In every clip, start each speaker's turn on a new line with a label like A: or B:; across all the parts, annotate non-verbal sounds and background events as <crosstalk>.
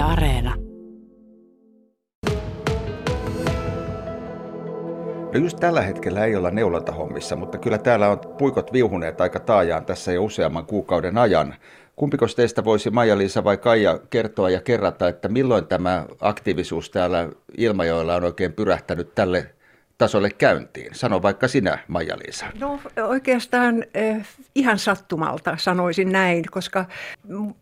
A: Areena.
B: No just tällä hetkellä ei olla neulontahommissa, mutta kyllä täällä on puikot viuhuneet aika taajaan tässä jo useamman kuukauden ajan. Kumpiko teistä voisi Maija-Liisa vai Kaija kertoa ja kerrata, että milloin tämä aktiivisuus täällä Ilmajoilla on oikein pyrähtänyt tälle tasolle käyntiin? Sano vaikka sinä, Maija-Liisa.
C: No oikeastaan eh, ihan sattumalta sanoisin näin, koska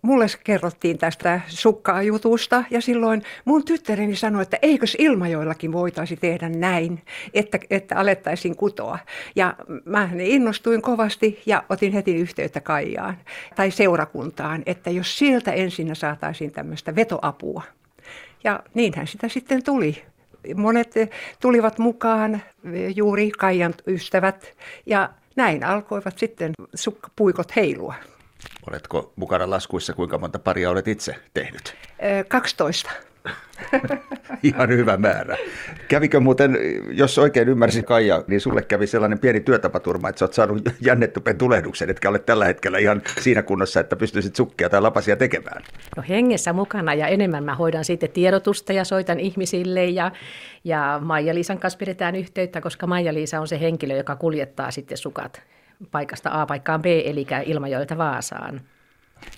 C: mulle kerrottiin tästä sukkaa-jutusta ja silloin mun tyttäreni sanoi, että eikös Ilmajoillakin voitaisi tehdä näin, että, että alettaisiin kutoa. Ja mä innostuin kovasti ja otin heti yhteyttä Kaijaan tai seurakuntaan, että jos sieltä ensin saataisiin tämmöistä vetoapua. Ja niinhän sitä sitten tuli monet tulivat mukaan, juuri Kaijan ystävät, ja näin alkoivat sitten sukkapuikot heilua.
B: Oletko mukana laskuissa, kuinka monta paria olet itse tehnyt?
C: 12. <laughs>
B: Ihan hyvä määrä. Kävikö muuten, jos oikein ymmärsin Kaija, niin sulle kävi sellainen pieni työtapaturma, että sä oot saanut jännetupen tulehduksen, etkä ole tällä hetkellä ihan siinä kunnossa, että pystyisit sukkia tai lapasia tekemään.
D: No hengessä mukana ja enemmän mä hoidan sitten tiedotusta ja soitan ihmisille ja, ja Maija-Liisan kanssa pidetään yhteyttä, koska Maija-Liisa on se henkilö, joka kuljettaa sitten sukat paikasta A paikkaan B, eli Ilmajoilta Vaasaan.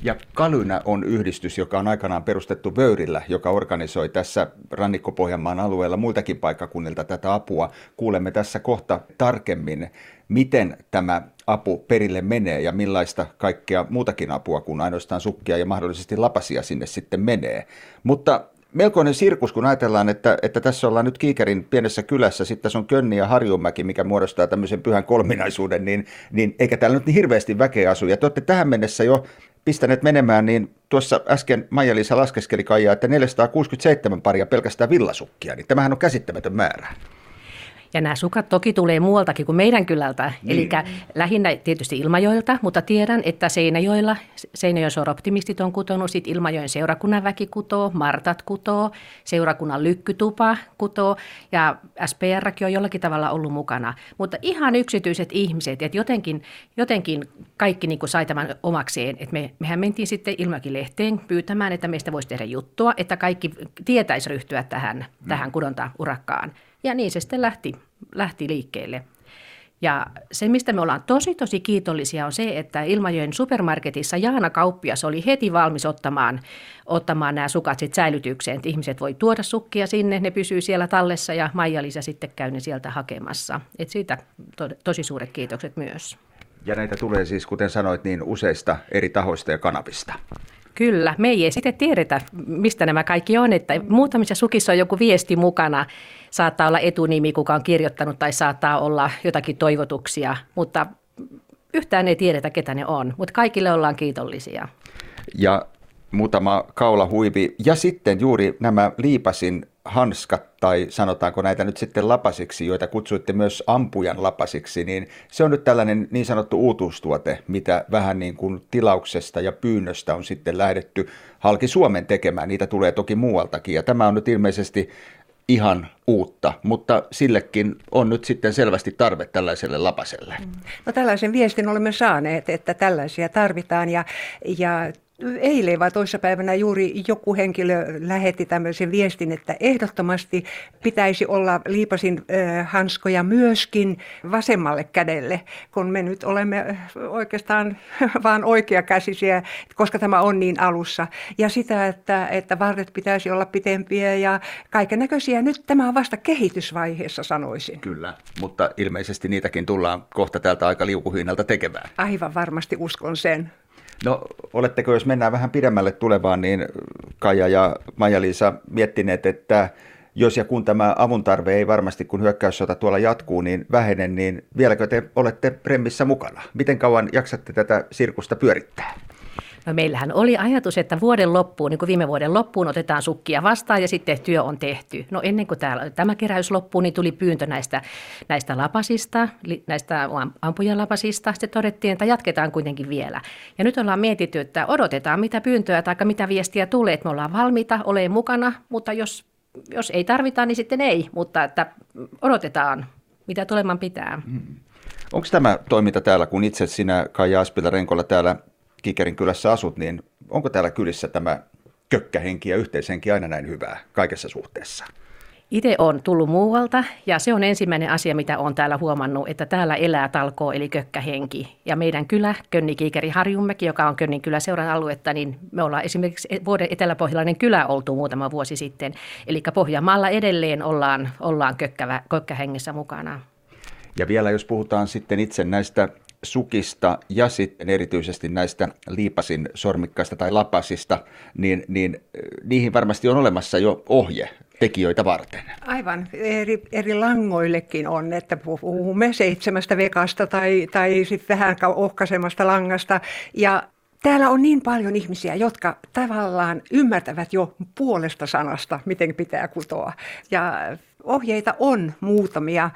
B: Ja Kalynä on yhdistys, joka on aikanaan perustettu Vöyrillä, joka organisoi tässä Rannikko-Pohjanmaan alueella muiltakin paikkakunnilta tätä apua. Kuulemme tässä kohta tarkemmin, miten tämä apu perille menee ja millaista kaikkea muutakin apua kuin ainoastaan sukkia ja mahdollisesti lapasia sinne sitten menee. Mutta melkoinen sirkus, kun ajatellaan, että, että tässä ollaan nyt Kiikerin pienessä kylässä, sitten tässä on Könni ja Harjumäki, mikä muodostaa tämmöisen pyhän kolminaisuuden, niin, niin eikä täällä nyt niin hirveästi väkeä asu. Ja te olette tähän mennessä jo pistäneet menemään, niin tuossa äsken Maija-Liisa laskeskeli Kaija, että 467 paria pelkästään villasukkia, niin tämähän on käsittämätön määrä.
D: Ja nämä sukat toki tulee muualtakin kuin meidän kylältä, niin. eli lähinnä tietysti Ilmajoilta, mutta tiedän, että Seinäjoilla, Seinäjoen optimistit on kutonut, sitten Ilmajoen seurakunnan väki kutoo, Martat kutoo, seurakunnan lykkytupa kutoo ja SPRkin on jollakin tavalla ollut mukana. Mutta ihan yksityiset ihmiset, että jotenkin, jotenkin kaikki niin kuin sai tämän omakseen, että me, mehän mentiin sitten Ilmakin-lehteen pyytämään, että meistä voisi tehdä juttua, että kaikki tietäisi ryhtyä tähän, mm. tähän kudonta-urakkaan. Ja niin se sitten lähti, lähti liikkeelle. Ja se, mistä me ollaan tosi tosi kiitollisia, on se, että Ilmajoen supermarketissa Jaana Kauppias oli heti valmis ottamaan, ottamaan nämä sukat sit säilytykseen. Että ihmiset voi tuoda sukkia sinne, ne pysyy siellä tallessa ja Maija-Liisa sitten käy ne sieltä hakemassa. Et siitä to, tosi suuret kiitokset myös.
B: Ja näitä tulee siis, kuten sanoit, niin useista eri tahoista ja kanavista.
D: Kyllä, me ei sitten tiedetä, mistä nämä kaikki on, että muutamissa sukissa on joku viesti mukana, saattaa olla etunimi, kuka on kirjoittanut tai saattaa olla jotakin toivotuksia, mutta yhtään ei tiedetä, ketä ne on, mutta kaikille ollaan kiitollisia.
B: Ja muutama kaulahuivi. Ja sitten juuri nämä liipasin hanskat tai sanotaanko näitä nyt sitten lapasiksi, joita kutsuitte myös ampujan lapasiksi, niin se on nyt tällainen niin sanottu uutuustuote, mitä vähän niin kuin tilauksesta ja pyynnöstä on sitten lähdetty halki Suomen tekemään. Niitä tulee toki muualtakin ja tämä on nyt ilmeisesti ihan uutta, mutta sillekin on nyt sitten selvästi tarve tällaiselle lapaselle.
C: No tällaisen viestin olemme saaneet, että tällaisia tarvitaan ja, ja eilen vai toissapäivänä juuri joku henkilö lähetti tämmöisen viestin, että ehdottomasti pitäisi olla liipasin hanskoja myöskin vasemmalle kädelle, kun me nyt olemme oikeastaan <laughs> vaan oikeakäsisiä, koska tämä on niin alussa. Ja sitä, että, että varret pitäisi olla pitempiä ja kaiken näköisiä. Nyt tämä on vasta kehitysvaiheessa, sanoisin.
B: Kyllä, mutta ilmeisesti niitäkin tullaan kohta täältä aika liukuhinnalta tekemään.
C: Aivan varmasti uskon sen.
B: No oletteko, jos mennään vähän pidemmälle tulevaan, niin Kaija ja Maija-Liisa miettineet, että jos ja kun tämä avun tarve ei varmasti, kun hyökkäyssota tuolla jatkuu, niin vähene, niin vieläkö te olette Remmissä mukana? Miten kauan jaksatte tätä sirkusta pyörittää?
D: No meillähän oli ajatus, että vuoden loppuun, niin kuin viime vuoden loppuun, otetaan sukkia vastaan ja sitten työ on tehty. No ennen kuin täällä, tämä keräys loppuu, niin tuli pyyntö näistä, näistä lapasista, näistä ampujalapasista. Sitten todettiin, että jatketaan kuitenkin vielä. Ja nyt ollaan mietitty, että odotetaan mitä pyyntöä tai mitä viestiä tulee, että me ollaan valmiita, ole mukana, mutta jos, jos ei tarvita, niin sitten ei. Mutta että odotetaan, mitä tuleman pitää. Mm.
B: Onko tämä toiminta täällä, kun itse sinä Kaija Aspila Renkolla täällä Kikerin kylässä asut, niin onko täällä kylissä tämä kökkähenki ja yhteishenki aina näin hyvää kaikessa suhteessa?
D: Itse on tullut muualta ja se on ensimmäinen asia, mitä olen täällä huomannut, että täällä elää talkoo eli kökkähenki. Ja meidän kylä, Könnikiikeri Harjunmäki, joka on Könnin kyläseuran aluetta, niin me ollaan esimerkiksi vuoden eteläpohjalainen kylä oltu muutama vuosi sitten. Eli Pohjanmaalla edelleen ollaan, ollaan kökkävä, kökkähengessä mukana.
B: Ja vielä jos puhutaan sitten itse näistä sukista ja sitten erityisesti näistä liipasin sormikkaista tai lapasista, niin, niin niihin varmasti on olemassa jo ohje tekijöitä varten.
C: Aivan, eri, eri langoillekin on, että puhumme seitsemästä vekasta tai, tai sitten vähän ohkaisemasta langasta. Ja täällä on niin paljon ihmisiä, jotka tavallaan ymmärtävät jo puolesta sanasta, miten pitää kutoa. Ja ohjeita on muutamia.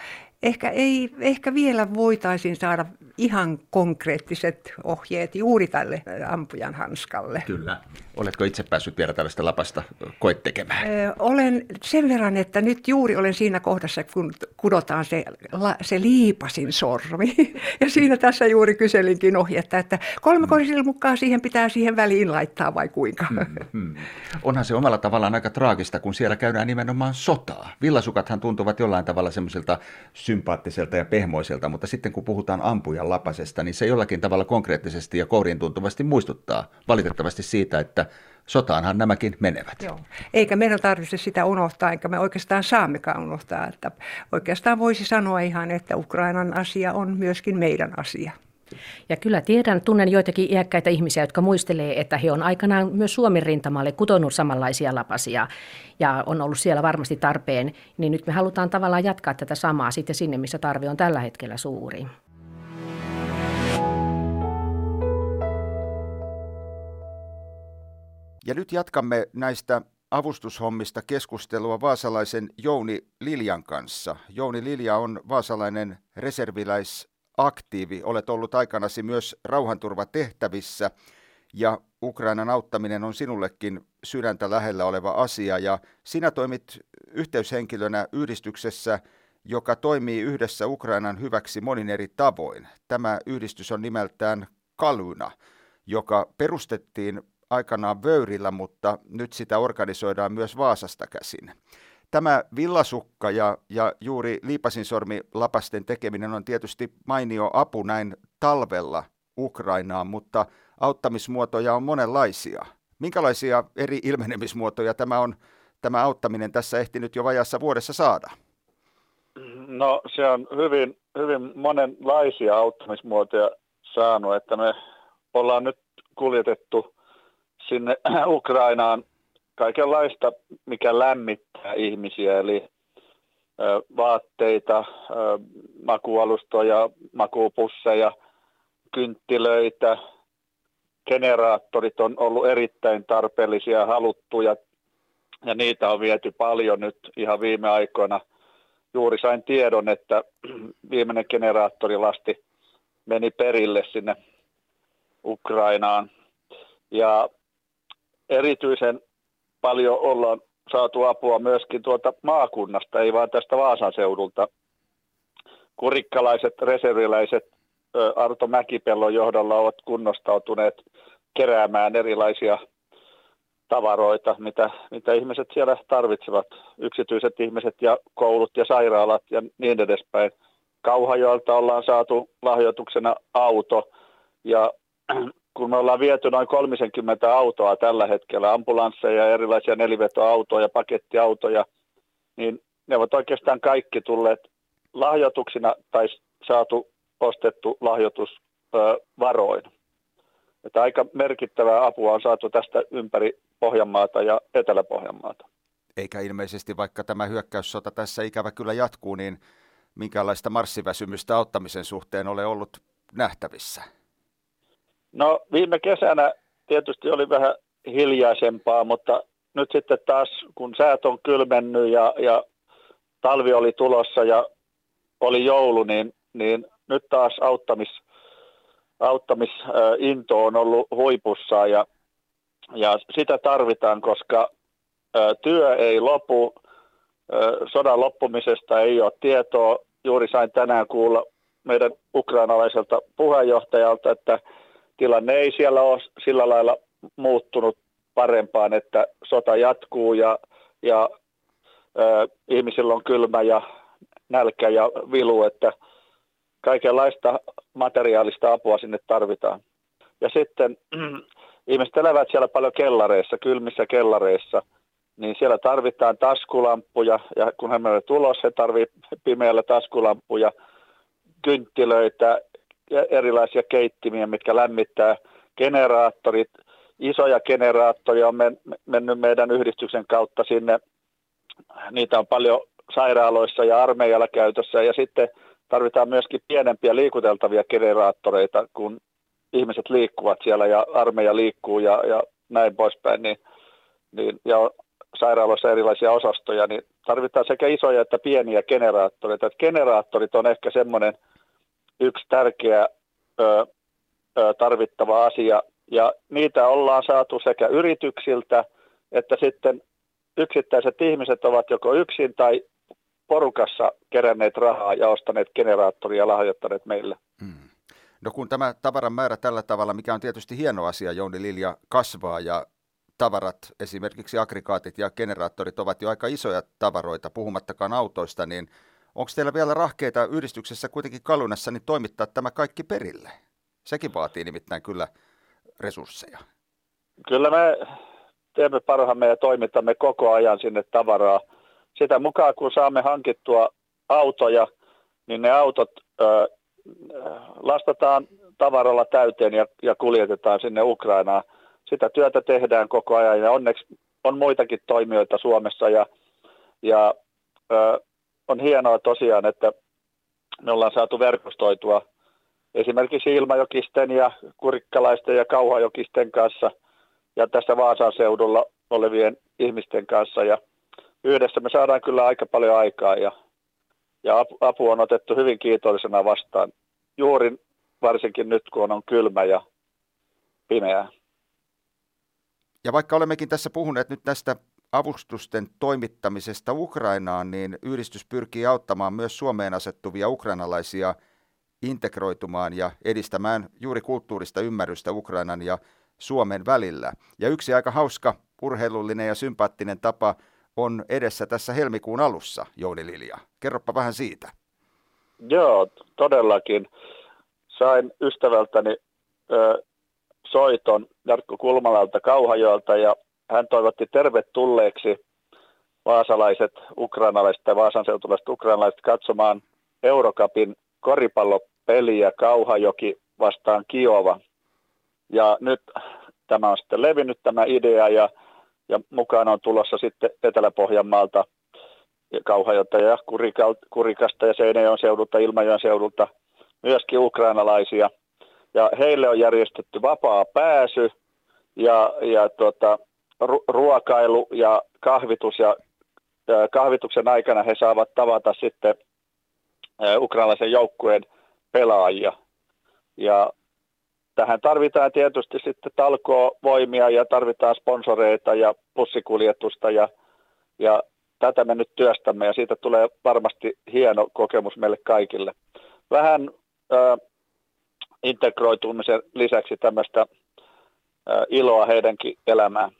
C: Ehkä, ei, ehkä vielä voitaisiin saada ihan konkreettiset ohjeet juuri tälle ampujan hanskalle.
B: Kyllä. Oletko itse päässyt vielä tällaista lapasta koet tekemään? Ö,
C: olen sen verran, että nyt juuri olen siinä kohdassa, kun kudotaan se, la, se liipasin sormi. <laughs> Ja siinä tässä juuri kyselinkin ohjetta, että kolmekorisilla mukaan siihen pitää siihen väliin laittaa vai kuinka. Hmm, hmm.
B: Onhan se omalla tavallaan aika traagista, kun siellä käydään nimenomaan sotaa. Villasukathan tuntuvat jollain tavalla semmoisilta sympaattiselta ja pehmoiselta, mutta sitten kun puhutaan ampujan lapasesta, niin se jollakin tavalla konkreettisesti ja kouriin tuntuvasti muistuttaa valitettavasti siitä, että sotaanhan nämäkin menevät. Joo.
C: Eikä meidän tarvitse sitä unohtaa, eikä me oikeastaan saammekaan unohtaa. Että oikeastaan voisi sanoa ihan, että Ukrainan asia on myöskin meidän asia.
D: Ja kyllä tiedän, tunnen joitakin iäkkäitä ihmisiä, jotka muistelee, että he on aikanaan myös Suomen rintamalle kutonut samanlaisia lapasia ja on ollut siellä varmasti tarpeen. Niin nyt me halutaan tavallaan jatkaa tätä samaa sitten sinne, missä tarve on tällä hetkellä suuri.
B: Ja nyt jatkamme näistä avustushommista keskustelua vaasalaisen Jouni Liljan kanssa. Jouni Lilja on vaasalainen reserviläisaktiivi. Olet ollut aikanasi myös rauhanturvatehtävissä ja Ukrainan auttaminen on sinullekin sydäntä lähellä oleva asia. Ja sinä toimit yhteyshenkilönä yhdistyksessä, joka toimii yhdessä Ukrainan hyväksi monin eri tavoin. Tämä yhdistys on nimeltään Kaluna, joka perustettiin aikanaan Vöyrillä, mutta nyt sitä organisoidaan myös Vaasasta käsin. Tämä villasukka ja, ja juuri liipasinsormi lapasten tekeminen on tietysti mainio apu näin talvella Ukrainaan, mutta auttamismuotoja on monenlaisia. Minkälaisia eri ilmenemismuotoja tämä on tämä auttaminen tässä ehtinyt jo vajassa vuodessa saada?
A: No se on hyvin, hyvin monenlaisia auttamismuotoja saanut, että me ollaan nyt kuljetettu sinne <clears throat> Ukrainaan kaikenlaista, mikä lämmittää ihmisiä, eli vaatteita, makualustoja, makupusseja, kynttilöitä, generaattorit on ollut erittäin tarpeellisia ja haluttuja, ja niitä on viety paljon nyt ihan viime aikoina. Juuri sain tiedon, että <clears throat> viimeinen generaattorilasti meni perille sinne Ukrainaan. Ja erityisen paljon ollaan saatu apua myöskin tuolta maakunnasta, ei vain tästä Vaasan seudulta. Kurikkalaiset reserviläiset Arto Mäkipellon johdolla ovat kunnostautuneet keräämään erilaisia tavaroita, mitä, mitä ihmiset siellä tarvitsevat, yksityiset ihmiset ja koulut ja sairaalat ja niin edespäin. Kauhajoilta ollaan saatu lahjoituksena auto ja kun me ollaan viety noin 30 autoa tällä hetkellä, ambulansseja ja erilaisia nelivetoautoja, pakettiautoja, niin ne ovat oikeastaan kaikki tulleet lahjoituksina tai saatu ostettu lahjoitusvaroin. Että aika merkittävää apua on saatu tästä ympäri Pohjanmaata ja Etelä-Pohjanmaata.
B: Eikä ilmeisesti, vaikka tämä hyökkäyssota tässä ikävä kyllä jatkuu, niin minkälaista marssiväsymystä auttamisen suhteen ole ollut nähtävissä?
A: No viime kesänä tietysti oli vähän hiljaisempaa, mutta nyt sitten taas kun säät on kylmennyt ja, ja talvi oli tulossa ja oli joulu, niin, niin nyt taas auttamis, auttamisinto on ollut huipussa ja, ja sitä tarvitaan, koska työ ei lopu, sodan loppumisesta ei ole tietoa. Juuri sain tänään kuulla meidän ukrainalaiselta puheenjohtajalta, että tilanne ei siellä ole sillä lailla muuttunut parempaan, että sota jatkuu ja, ja ö, ihmisillä on kylmä ja nälkä ja vilu, että kaikenlaista materiaalista apua sinne tarvitaan. Ja sitten <clears throat> ihmiset elävät siellä paljon kellareissa, kylmissä kellareissa, niin siellä tarvitaan taskulampuja, ja kun he menevät ulos, he tarvitsevat pimeällä taskulampuja, kynttilöitä, erilaisia keittimiä, mitkä lämmittää generaattorit. Isoja generaattoria on men, mennyt meidän yhdistyksen kautta sinne. Niitä on paljon sairaaloissa ja armeijalla käytössä. Ja sitten tarvitaan myöskin pienempiä liikuteltavia generaattoreita, kun ihmiset liikkuvat siellä ja armeija liikkuu ja, ja näin poispäin. Niin, niin, ja sairaaloissa erilaisia osastoja, niin tarvitaan sekä isoja että pieniä generaattoreita. Et generaattorit on ehkä semmoinen yksi tärkeä ö, ö, tarvittava asia, ja niitä ollaan saatu sekä yrityksiltä, että sitten yksittäiset ihmiset ovat joko yksin tai porukassa keränneet rahaa ja ostaneet generaattoria ja lahjoittaneet meille. Hmm.
B: No kun tämä tavaran määrä tällä tavalla, mikä on tietysti hieno asia, Jouni Lilja, kasvaa ja tavarat, esimerkiksi aggregaatit ja generaattorit ovat jo aika isoja tavaroita, puhumattakaan autoista, niin onko teillä vielä rahkeita yhdistyksessä kuitenkin kalunassa niin toimittaa tämä kaikki perille? Sekin vaatii nimittäin kyllä resursseja.
A: Kyllä me teemme parhaamme ja toimitamme koko ajan sinne tavaraa. Sitä mukaan kun saamme hankittua autoja, niin ne autot ö, lastataan tavaralla täyteen ja, ja kuljetetaan sinne Ukrainaan. Sitä työtä tehdään koko ajan ja onneksi on muitakin toimijoita Suomessa ja, ja ö, on hienoa tosiaan, että me ollaan saatu verkostoitua esimerkiksi Ilmajokisten ja Kurikkalaisten ja Kauhajokisten kanssa ja tässä Vaasan seudulla olevien ihmisten kanssa ja yhdessä me saadaan kyllä aika paljon aikaa ja, ja apu on otettu hyvin kiitollisena vastaan. Juuri varsinkin nyt, kun on kylmä ja pimeää.
B: Ja vaikka olemmekin tässä puhuneet nyt tästä avustusten toimittamisesta Ukrainaan, niin yhdistys pyrkii auttamaan myös Suomeen asettuvia ukrainalaisia integroitumaan ja edistämään juuri kulttuurista ymmärrystä Ukrainan ja Suomen välillä. Ja yksi aika hauska, urheilullinen ja sympaattinen tapa on edessä tässä helmikuun alussa, Jouni Lilja. Kerropa vähän siitä.
A: Joo, todellakin. Sain ystävältäni ö, soiton Jarkko Kulmalalta Kauhajoelta ja hän toivotti tervetulleeksi vaasalaiset, ukrainalaiset ja vaasan seutulaiset ukrainalaiset katsomaan Eurocupin koripallopeliä Kauhajoki vastaan Kiova. Ja nyt tämä on sitten levinnyt tämä idea ja, ja mukana on tulossa sitten Etelä-Pohjanmaalta ja Kauhajota ja Kurikasta ja Seinäjoen seudulta, Ilmajoen seudulta myöskin ukrainalaisia. Ja heille on järjestetty vapaa pääsy ja, ja tota, ruokailu ja kahvitus ja kahvituksen aikana he saavat tavata sitten ukrainalaisen joukkueen pelaajia. Ja tähän tarvitaan tietysti sitten talkovoimia ja tarvitaan sponsoreita ja bussikuljetusta ja, ja tätä me nyt työstämme ja siitä tulee varmasti hieno kokemus meille kaikille. Vähän äh, integroitumisen lisäksi tämmöistä äh, iloa heidänkin elämään.